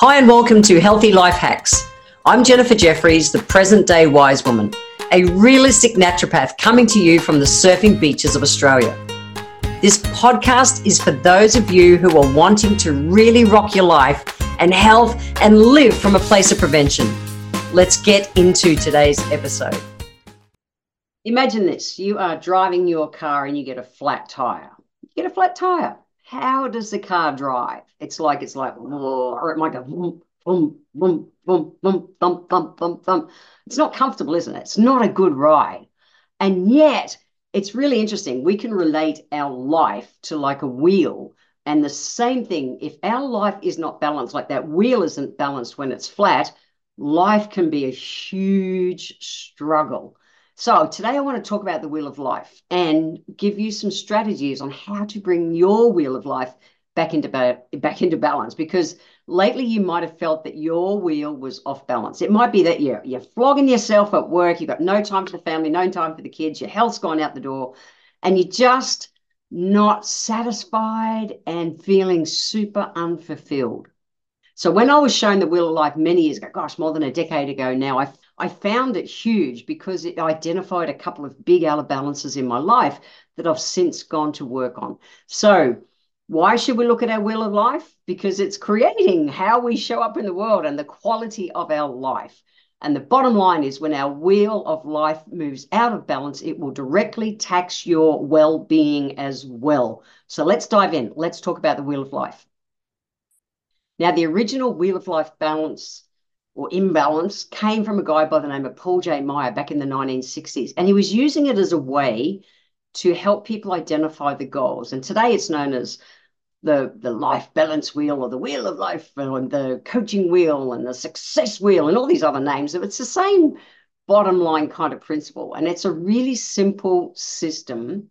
Hi, and welcome to Healthy Life Hacks. I'm Jennifer Jeffries, the present day wise woman, a realistic naturopath coming to you from the surfing beaches of Australia. This podcast is for those of you who are wanting to really rock your life and health and live from a place of prevention. Let's get into today's episode. Imagine this you are driving your car and you get a flat tire. You get a flat tire how does the car drive? It's like it's like or it might go boom, boom, boom, boom, boom, thump, thump, thump, thump. It's not comfortable, isn't it? It's not a good ride. And yet, it's really interesting. We can relate our life to like a wheel. And the same thing, if our life is not balanced, like that wheel isn't balanced when it's flat, life can be a huge struggle. So, today I want to talk about the wheel of life and give you some strategies on how to bring your wheel of life back into ba- back into balance because lately you might have felt that your wheel was off balance. It might be that you're you're flogging yourself at work, you've got no time for the family, no time for the kids, your health's gone out the door, and you're just not satisfied and feeling super unfulfilled. So when I was shown the wheel of life many years ago, gosh, more than a decade ago now, I I found it huge because it identified a couple of big out of balances in my life that I've since gone to work on. So, why should we look at our wheel of life? Because it's creating how we show up in the world and the quality of our life. And the bottom line is when our wheel of life moves out of balance, it will directly tax your well being as well. So let's dive in. Let's talk about the wheel of life. Now, the original wheel of life balance or imbalance came from a guy by the name of Paul J. Meyer back in the 1960s. And he was using it as a way to help people identify the goals. And today it's known as the, the life balance wheel or the wheel of life and the coaching wheel and the success wheel and all these other names. It's the same bottom line kind of principle. And it's a really simple system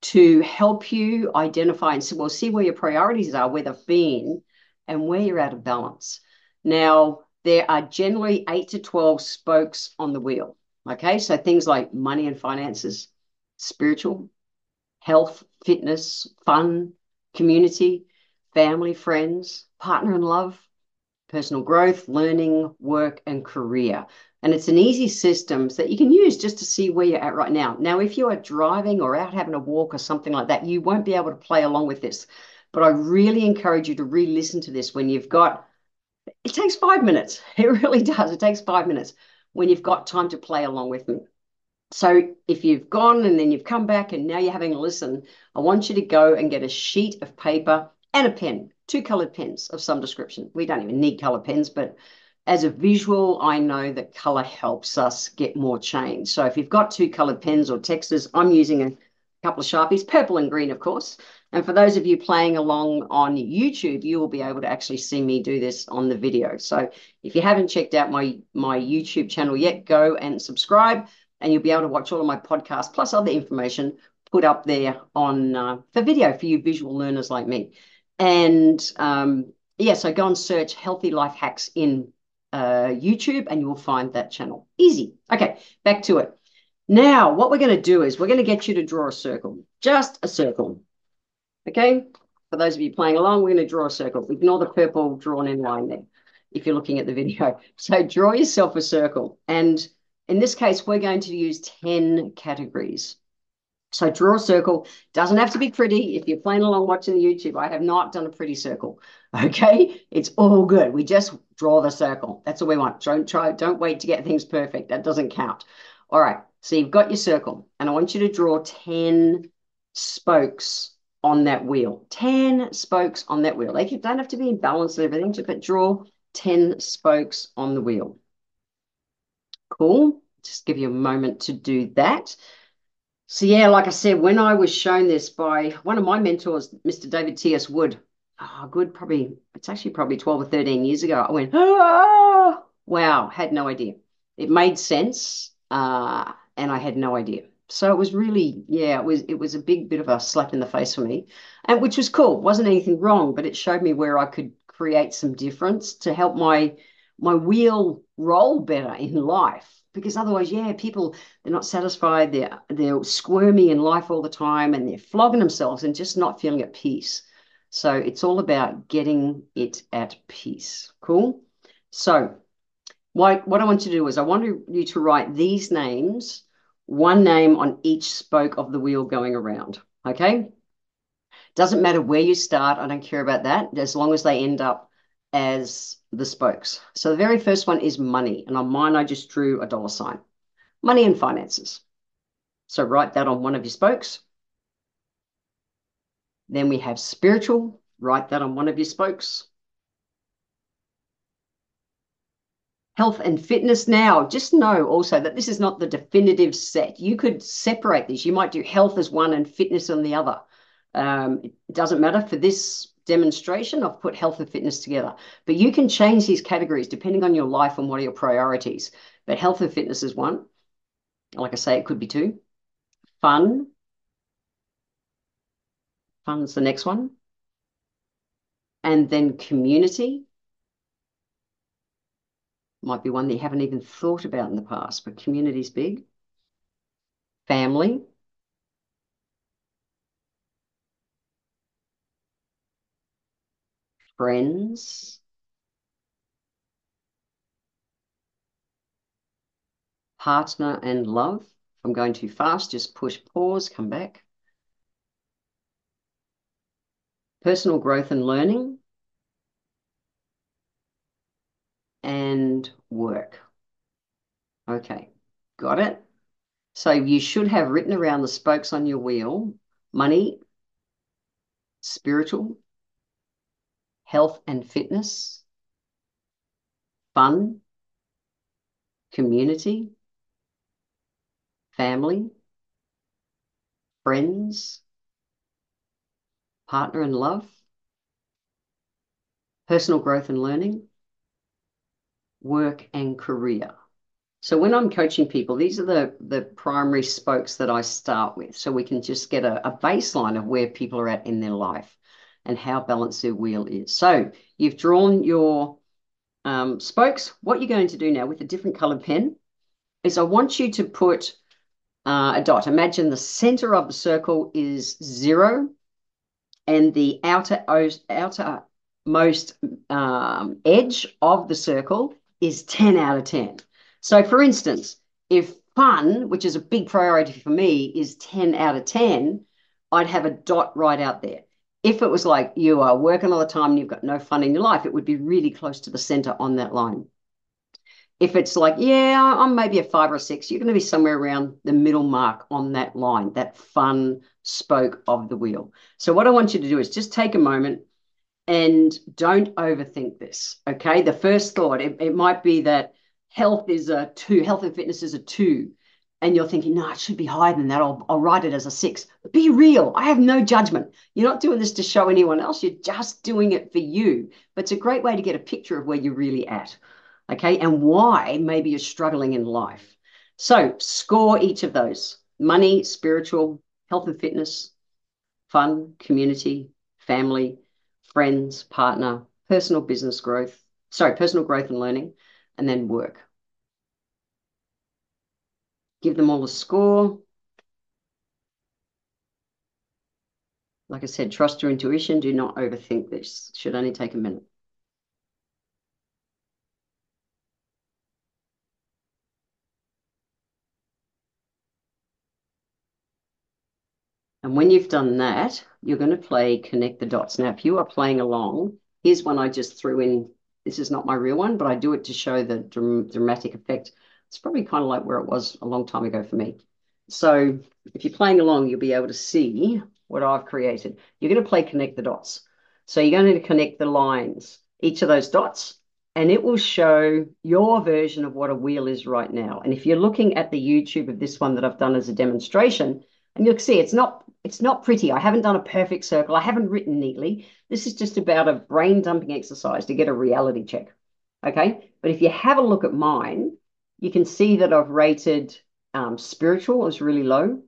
to help you identify and well, see where your priorities are, where they've been, and where you're out of balance. Now, there are generally eight to 12 spokes on the wheel. Okay, so things like money and finances, spiritual, health, fitness, fun, community, family, friends, partner and love, personal growth, learning, work, and career. And it's an easy system that you can use just to see where you're at right now. Now, if you are driving or out having a walk or something like that, you won't be able to play along with this. But I really encourage you to re listen to this when you've got it takes five minutes. It really does. It takes five minutes when you've got time to play along with me. So if you've gone and then you've come back and now you're having a listen, I want you to go and get a sheet of paper and a pen, two colored pens of some description. We don't even need color pens, but as a visual, I know that color helps us get more change. So if you've got two colored pens or texters, I'm using a couple of Sharpies, purple and green, of course. And for those of you playing along on YouTube, you will be able to actually see me do this on the video. So if you haven't checked out my, my YouTube channel yet, go and subscribe and you'll be able to watch all of my podcasts plus other information put up there on uh, for video for you visual learners like me. And um, yeah, so go and search Healthy Life Hacks in uh, YouTube and you will find that channel. Easy. Okay, back to it. Now, what we're going to do is we're going to get you to draw a circle, just a circle. Okay, for those of you playing along, we're going to draw a circle. Ignore the purple drawn in line there if you're looking at the video. So draw yourself a circle. And in this case, we're going to use 10 categories. So draw a circle. Doesn't have to be pretty. If you're playing along watching the YouTube, I have not done a pretty circle. Okay, it's all good. We just draw the circle. That's all we want. Don't try. Don't wait to get things perfect. That doesn't count. All right. So you've got your circle, and I want you to draw 10 spokes on that wheel. 10 spokes on that wheel. They don't have to be in balance and everything, but draw 10 spokes on the wheel. Cool. Just give you a moment to do that. So yeah, like I said, when I was shown this by one of my mentors, Mr. David T.S. Wood, oh, good, probably, it's actually probably 12 or 13 years ago, I went, ah, wow, had no idea. It made sense, uh, and I had no idea so it was really yeah it was it was a big bit of a slap in the face for me and which was cool wasn't anything wrong but it showed me where i could create some difference to help my my wheel roll better in life because otherwise yeah people they're not satisfied they're they're squirmy in life all the time and they're flogging themselves and just not feeling at peace So it's all about getting it at peace. Cool. So what, what I want you to do is I want you to write these names, one name on each spoke of the wheel going around. Okay. Doesn't matter where you start. I don't care about that as long as they end up as the spokes. So the very first one is money. And on mine, I just drew a dollar sign. Money and finances. So write that on one of your spokes. Then we have spiritual. Write that on one of your spokes. Health and fitness now. Just know also that this is not the definitive set. You could separate these. You might do health as one and fitness on the other. Um, it doesn't matter for this demonstration. I've put health and fitness together, but you can change these categories depending on your life and what are your priorities. But health and fitness is one. Like I say, it could be two. Fun. Fun's the next one. And then community. Might be one that you haven't even thought about in the past, but community's big. Family. Friends. Partner and love. If I'm going too fast, just push pause, come back. Personal growth and learning. And work. Okay, got it? So you should have written around the spokes on your wheel, money, spiritual, health and fitness, fun, community, family, friends, partner and love, personal growth and learning, work and career. So when I'm coaching people, these are the, the primary spokes that I start with. So we can just get a, a baseline of where people are at in their life and how balanced their wheel is. So you've drawn your um, spokes. What you're going to do now with a different colored pen is I want you to put uh, a dot. Imagine the center of the circle is zero and the outer, outer most um, edge of the circle is 10 out of 10. So, for instance, if fun, which is a big priority for me, is 10 out of 10, I'd have a dot right out there. If it was like you are working all the time and you've got no fun in your life, it would be really close to the center on that line. If it's like, yeah, I'm maybe a five or six, you're going to be somewhere around the middle mark on that line, that fun spoke of the wheel. So, what I want you to do is just take a moment and don't overthink this. Okay. The first thought, it, it might be that health is a two, health and fitness is a two. And you're thinking, no, it should be higher than that. I'll, I'll write it as a six. Be real. I have no judgment. You're not doing this to show anyone else. You're just doing it for you. But it's a great way to get a picture of where you're really at. Okay. And why maybe you're struggling in life. So score each of those money, spiritual, health and fitness, fun, community, family, friends, partner, personal business growth, sorry, personal growth and learning, and then work. Give them all a score. Like I said, trust your intuition. Do not overthink this. Should only take a minute. When you've done that, you're going to play connect the dots. Now, if you are playing along, here's one I just threw in. This is not my real one, but I do it to show the dramatic effect. It's probably kind of like where it was a long time ago for me. So if you're playing along, you'll be able to see what I've created. You're going to play connect the dots. So you're going to connect the lines, each of those dots, and it will show your version of what a wheel is right now. And if you're looking at the YouTube of this one that I've done as a demonstration, and you'll see it's not it's not pretty. I haven't done a perfect circle. I haven't written neatly. This is just about a brain dumping exercise to get a reality check. Okay. But if you have a look at mine, you can see that I've rated um, spiritual as really low.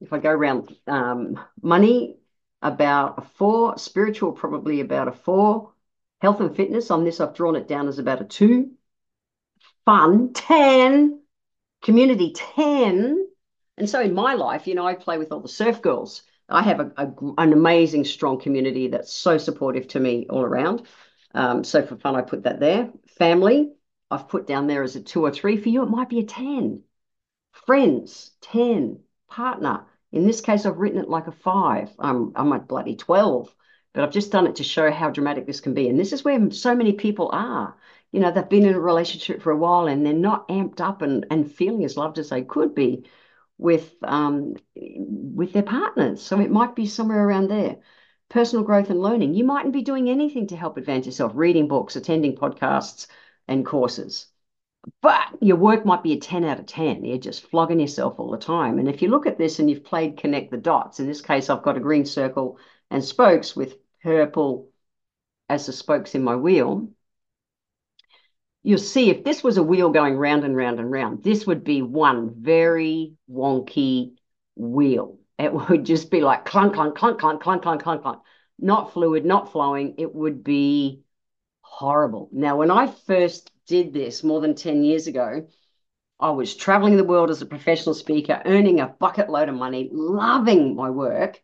If I go around um, money, about a four, spiritual, probably about a four. Health and fitness, on this, I've drawn it down as about a two. Fun, 10. Community, 10 and so in my life, you know, I play with all the surf girls. I have a, a, an amazing, strong community that's so supportive to me all around. Um, so for fun, I put that there. Family, I've put down there as a two or three. For you, it might be a 10. Friends, 10. Partner, in this case, I've written it like a five. I'm, I'm at bloody 12, but I've just done it to show how dramatic this can be. And this is where so many people are. You know, they've been in a relationship for a while and they're not amped up and, and feeling as loved as they could be with um, with their partners. So it might be somewhere around there. Personal growth and learning. You mightn't be doing anything to help advance yourself, reading books, attending podcasts and courses. But your work might be a 10 out of 10. You're just flogging yourself all the time. And if you look at this and you've played connect the dots, in this case, I've got a green circle and spokes with purple as the spokes in my wheel you'll see if this was a wheel going round and round and round, this would be one very wonky wheel. It would just be like clunk, clunk, clunk, clunk, clunk, clunk, clunk, clunk. Not fluid, not flowing. It would be horrible. Now, when I first did this more than 10 years ago, I was traveling the world as a professional speaker, earning a bucket load of money, loving my work,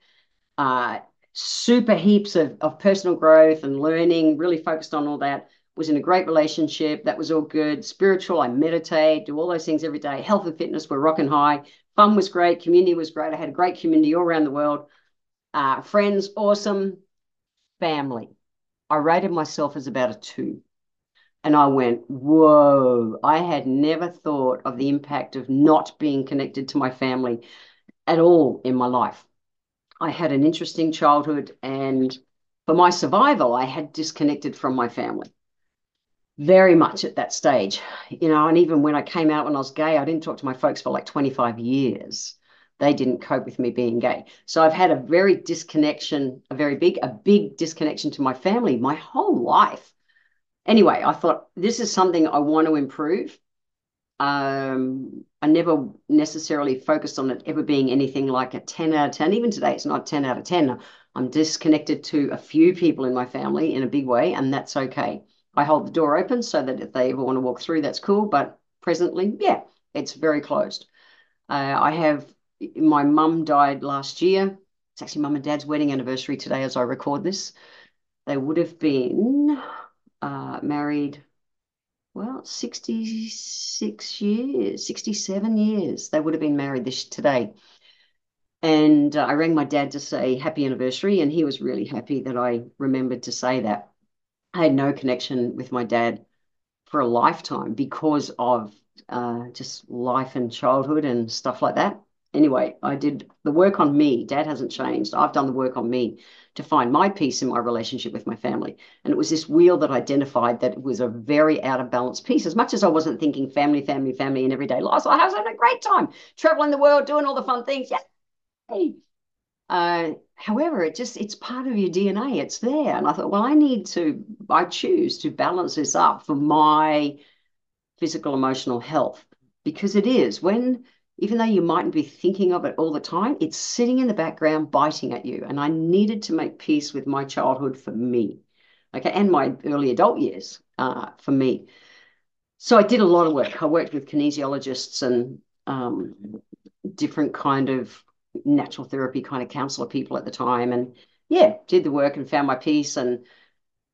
uh, super heaps of, of personal growth and learning, really focused on all that was in a great relationship. That was all good. Spiritual, I meditate, do all those things every day. Health and fitness were rocking high. Fun was great. Community was great. I had a great community all around the world. Uh, friends, awesome. Family. I rated myself as about a two. And I went, whoa, I had never thought of the impact of not being connected to my family at all in my life. I had an interesting childhood, and for my survival, I had disconnected from my family very much at that stage, you know, and even when I came out when I was gay, I didn't talk to my folks for like 25 years. They didn't cope with me being gay. So I've had a very disconnection, a very big, a big disconnection to my family my whole life. Anyway, I thought this is something I want to improve. Um, I never necessarily focused on it ever being anything like a 10 out of 10. Even today, it's not 10 out of 10. I'm disconnected to a few people in my family in a big way, and that's okay. I hold the door open so that if they ever want to walk through, that's cool. But presently, yeah, it's very closed. Uh, I have my mum died last year. It's actually mum and dad's wedding anniversary today as I record this. They would have been uh, married, well, 66 years, 67 years. They would have been married this today. And uh, I rang my dad to say happy anniversary, and he was really happy that I remembered to say that. I had no connection with my dad for a lifetime because of uh, just life and childhood and stuff like that. Anyway, I did the work on me. Dad hasn't changed. I've done the work on me to find my peace in my relationship with my family. And it was this wheel that identified that it was a very out of balance piece. As much as I wasn't thinking family, family, family in everyday life, I was having a great time traveling the world, doing all the fun things. Yeah. Uh, however, it just it's part of your DNA. It's there, and I thought, well, I need to. I choose to balance this up for my physical, emotional health because it is when even though you mightn't be thinking of it all the time, it's sitting in the background biting at you. And I needed to make peace with my childhood for me, okay, and my early adult years uh, for me. So I did a lot of work. I worked with kinesiologists and um, different kind of natural therapy kind of counselor people at the time. And yeah, did the work and found my peace. And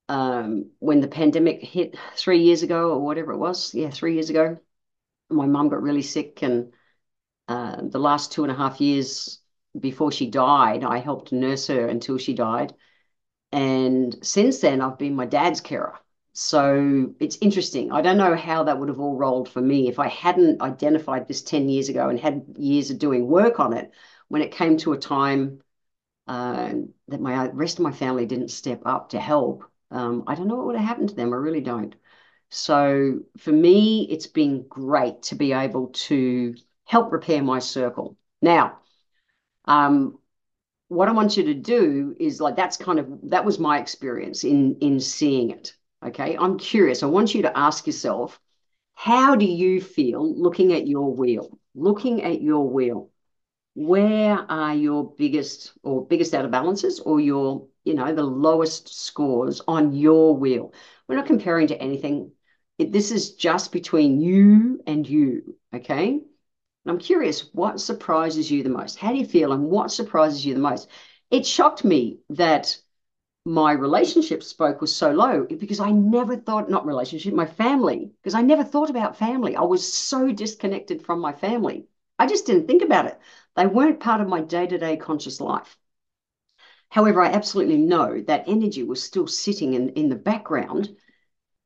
um, when the pandemic hit three years ago or whatever it was, yeah, three years ago, my mum got really sick. And uh, the last two and a half years before she died, I helped nurse her until she died. And since then, I've been my dad's carer. So it's interesting. I don't know how that would have all rolled for me if I hadn't identified this 10 years ago and had years of doing work on it when it came to a time uh, that my rest of my family didn't step up to help, um, I don't know what would have happened to them. I really don't. So for me, it's been great to be able to help repair my circle. Now, um, what I want you to do is like that's kind of that was my experience in in seeing it. Okay, I'm curious. I want you to ask yourself, how do you feel looking at your wheel? Looking at your wheel where are your biggest or biggest out of balances or your, you know, the lowest scores on your wheel? We're not comparing to anything. It, this is just between you and you, okay? And I'm curious, what surprises you the most? How do you feel and what surprises you the most? It shocked me that my relationship spoke was so low because I never thought, not relationship, my family, because I never thought about family. I was so disconnected from my family. I just didn't think about it. They weren't part of my day to day conscious life. However, I absolutely know that energy was still sitting in, in the background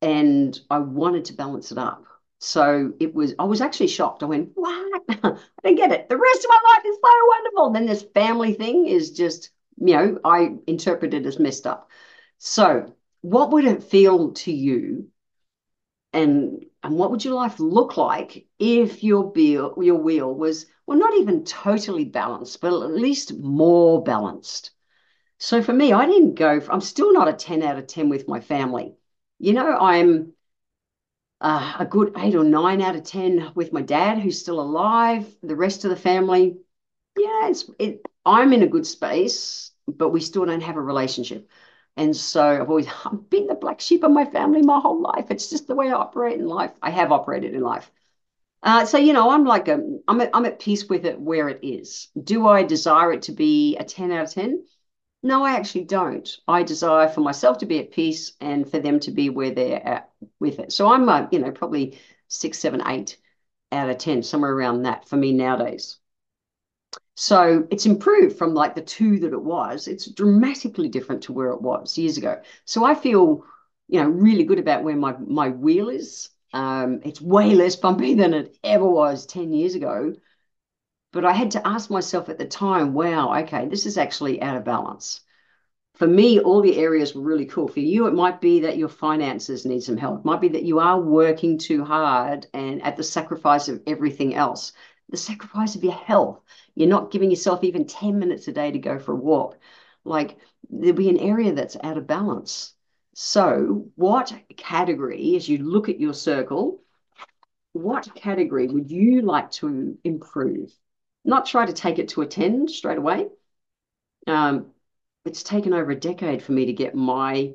and I wanted to balance it up. So it was, I was actually shocked. I went, what? I didn't get it. The rest of my life is so wonderful. Then this family thing is just you know, I interpret it as messed up. So, what would it feel to you? And and what would your life look like if your wheel your wheel was well not even totally balanced, but at least more balanced? So for me, I didn't go. For, I'm still not a 10 out of 10 with my family. You know, I'm uh, a good eight or nine out of 10 with my dad, who's still alive. The rest of the family, yeah, it's it. I'm in a good space, but we still don't have a relationship. And so I've always I've been the black sheep of my family my whole life. It's just the way I operate in life. I have operated in life. Uh, so you know, I'm like a, I'm at, I'm at peace with it where it is. Do I desire it to be a 10 out of 10? No, I actually don't. I desire for myself to be at peace and for them to be where they're at with it. So I'm, a, you know, probably six, seven, eight out of 10, somewhere around that for me nowadays. So it's improved from like the two that it was. It's dramatically different to where it was years ago. So I feel, you know, really good about where my my wheel is. Um, it's way less bumpy than it ever was 10 years ago. But I had to ask myself at the time, wow, okay, this is actually out of balance. For me, all the areas were really cool. For you, it might be that your finances need some help. It might be that you are working too hard and at the sacrifice of everything else the sacrifice of your health. You're not giving yourself even 10 minutes a day to go for a walk. Like there'll be an area that's out of balance. So, what category, as you look at your circle, what category would you like to improve? Not try to take it to a 10 straight away. Um, it's taken over a decade for me to get my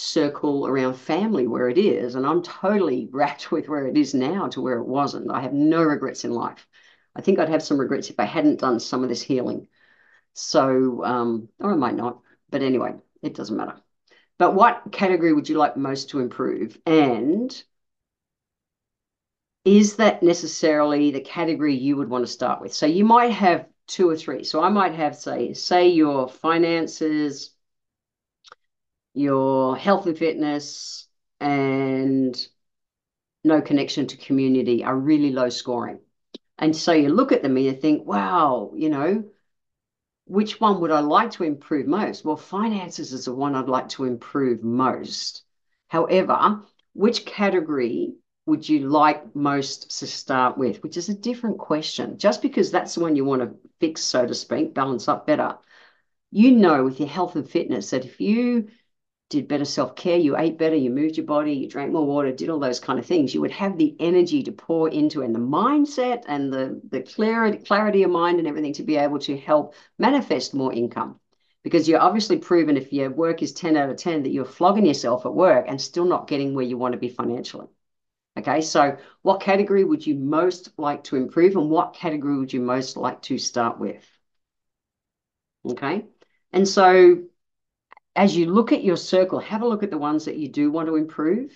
circle around family where it is. And I'm totally wrapped with where it is now to where it wasn't. I have no regrets in life. I think I'd have some regrets if I hadn't done some of this healing. So, um, or I might not. But anyway, it doesn't matter. But what category would you like most to improve? And is that necessarily the category you would want to start with? So you might have two or three. So I might have, say, say your finances, your health and fitness and no connection to community are really low scoring. And so you look at them and you think, wow, you know, which one would I like to improve most? Well, finances is the one I'd like to improve most. However, which category would you like most to start with? Which is a different question. Just because that's the one you want to fix, so to speak, balance up better, you know with your health and fitness that if you did better self care, you ate better, you moved your body, you drank more water, did all those kind of things, you would have the energy to pour into and the mindset and the, the clarity, clarity of mind and everything to be able to help manifest more income. Because you're obviously proven if your work is 10 out of 10 that you're flogging yourself at work and still not getting where you want to be financially. Okay, so what category would you most like to improve and what category would you most like to start with? Okay, and so as you look at your circle, have a look at the ones that you do want to improve.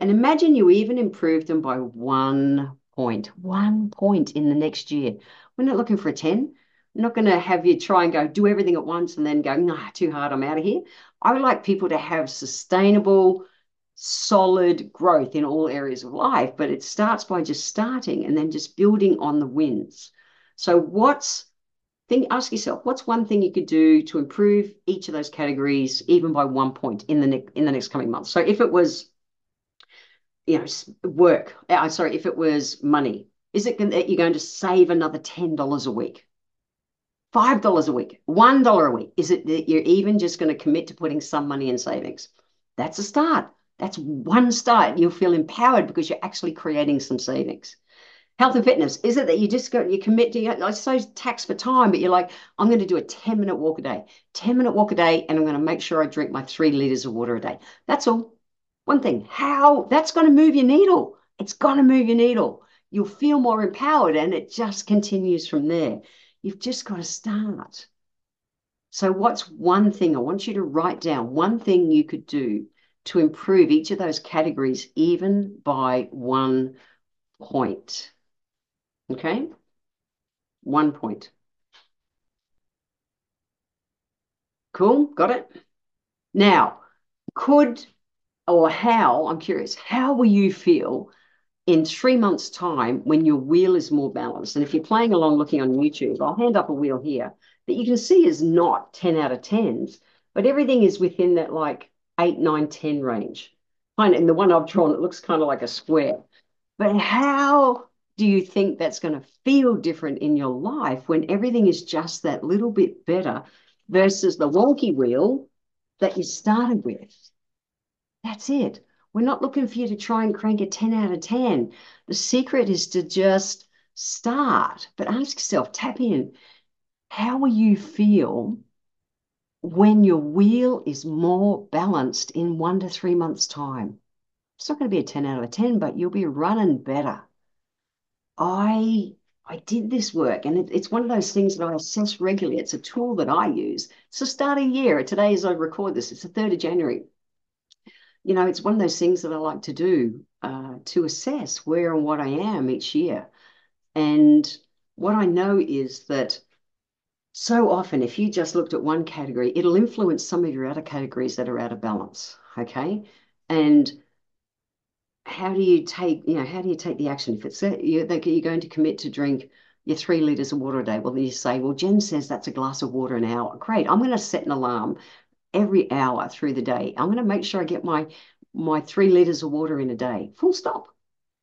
And imagine you even improve them by one point, one point in the next year. We're not looking for a 10. I'm not going to have you try and go do everything at once and then go, nah, too hard, I'm out of here. I would like people to have sustainable, solid growth in all areas of life, but it starts by just starting and then just building on the wins. So, what's think ask yourself what's one thing you could do to improve each of those categories even by one point in the ne- in the next coming months so if it was you know work i uh, sorry if it was money is it that you're going to save another $10 a week? $5 a week $1 a week. Is it that you're even just going to commit to putting some money in savings? That's a start. That's one start. You'll feel empowered because you're actually creating some savings health and fitness is it that you just go you commit to i suppose tax for time but you're like i'm going to do a 10 minute walk a day 10 minute walk a day and i'm going to make sure i drink my three liters of water a day that's all one thing how that's going to move your needle it's going to move your needle you'll feel more empowered and it just continues from there. You've just got to start. So, what's one thing I want you to write down? One thing you could do to improve each of those categories, even by one point. Okay? One point. Cool? Got it? Now, could or how, I'm curious, how will you feel in three months' time when your wheel is more balanced? And if you're playing along looking on YouTube, I'll hand up a wheel here that you can see is not 10 out of 10s, but everything is within that like 8, 9, 10 range. And the one I've drawn, it looks kind of like a square. But how do you think that's going to feel different in your life when everything is just that little bit better versus the wonky wheel that you started with? That's it. We're not looking for you to try and crank a 10 out of 10. The secret is to just start, but ask yourself, tap in. How will you feel when your wheel is more balanced in one to three months' time? It's not going to be a 10 out of 10, but you'll be running better. I I did this work, and it, it's one of those things that I assess regularly. It's a tool that I use. So start of year. Today, as I record this, it's the 3rd of January you know, it's one of those things that I like to do uh, to assess where and what I am each year. And what I know is that so often, if you just looked at one category, it'll influence some of your other categories that are out of balance. Okay. And how do you take, you know, how do you take the action? If it's that you're, you're going to commit to drink your three liters of water a day, well, then you say, well, Jen says that's a glass of water an hour. Great. I'm going to set an alarm every hour through the day. I'm going to make sure I get my my three liters of water in a day. Full stop.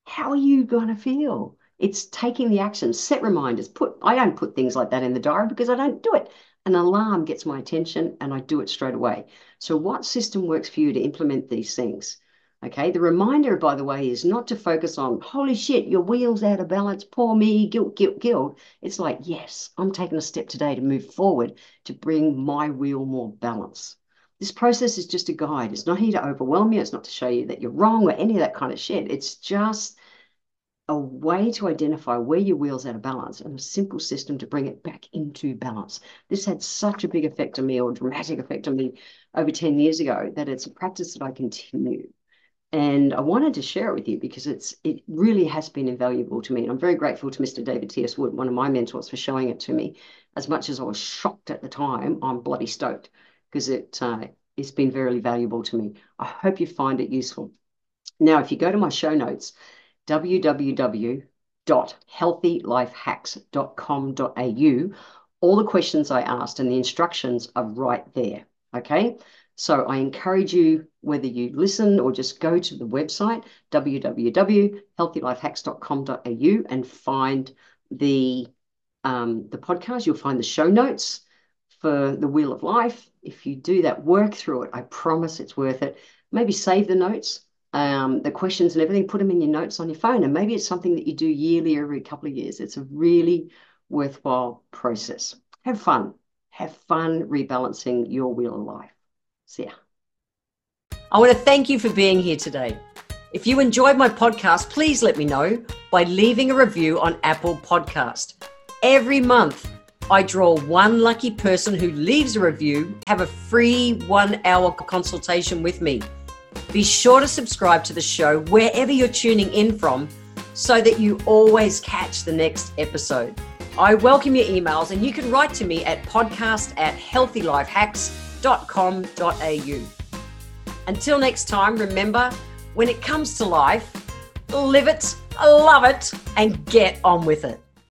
How are you going to feel? It's taking the action. Set reminders. Put. I don't put things like that in the diary because I don't do it. An alarm gets my attention and I do it straight away. So, what system works for you to implement these things? Okay, the reminder, by the way, is not to focus on, holy shit, your wheel's out of balance, poor me, guilt, guilt, guilt. It's like, yes, I'm taking a step today to move forward to bring my wheel more balance. This process is just a guide. It's not here to overwhelm you. It's not to show you that you're wrong or any of that kind of shit. It's just a way to identify where your wheel's out of balance and a simple system to bring it back into balance. This had such a big effect on me or dramatic effect on me over 10 years ago that it's a practice that I continue. And I wanted to share it with you because it's it really has been invaluable to me. And I'm very grateful to Mr. David T.S. Wood, one of my mentors, for showing it to me. As much as I was shocked at the time, I'm bloody stoked because it uh, it's been very valuable to me. I hope you find it useful. Now, if you go to my show notes, www.healthylifehacks.com.au, all the questions I asked and the instructions are right there. Okay. So I encourage you, whether you listen or just go to the website, www.healthylifehacks.com.au and find the um, the podcast. You'll find the show notes for the Wheel of Life. If you do that, work through it. I promise it's worth it. Maybe save the notes, um, the questions and everything, put them in your notes on your phone. And maybe it's something that you do yearly every couple of years. It's a really worthwhile process. Have fun. Have fun rebalancing your wheel of life. See ya. I want to thank you for being here today. If you enjoyed my podcast, please let me know by leaving a review on Apple Podcast. Every month, I draw one lucky person who leaves a review, have a free one hour consultation with me. Be sure to subscribe to the show wherever you're tuning in from so that you always catch the next episode. I welcome your emails and you can write to me at podcast at healthylifehacks.com.au. Until next time, remember when it comes to life, live it, love it, and get on with it.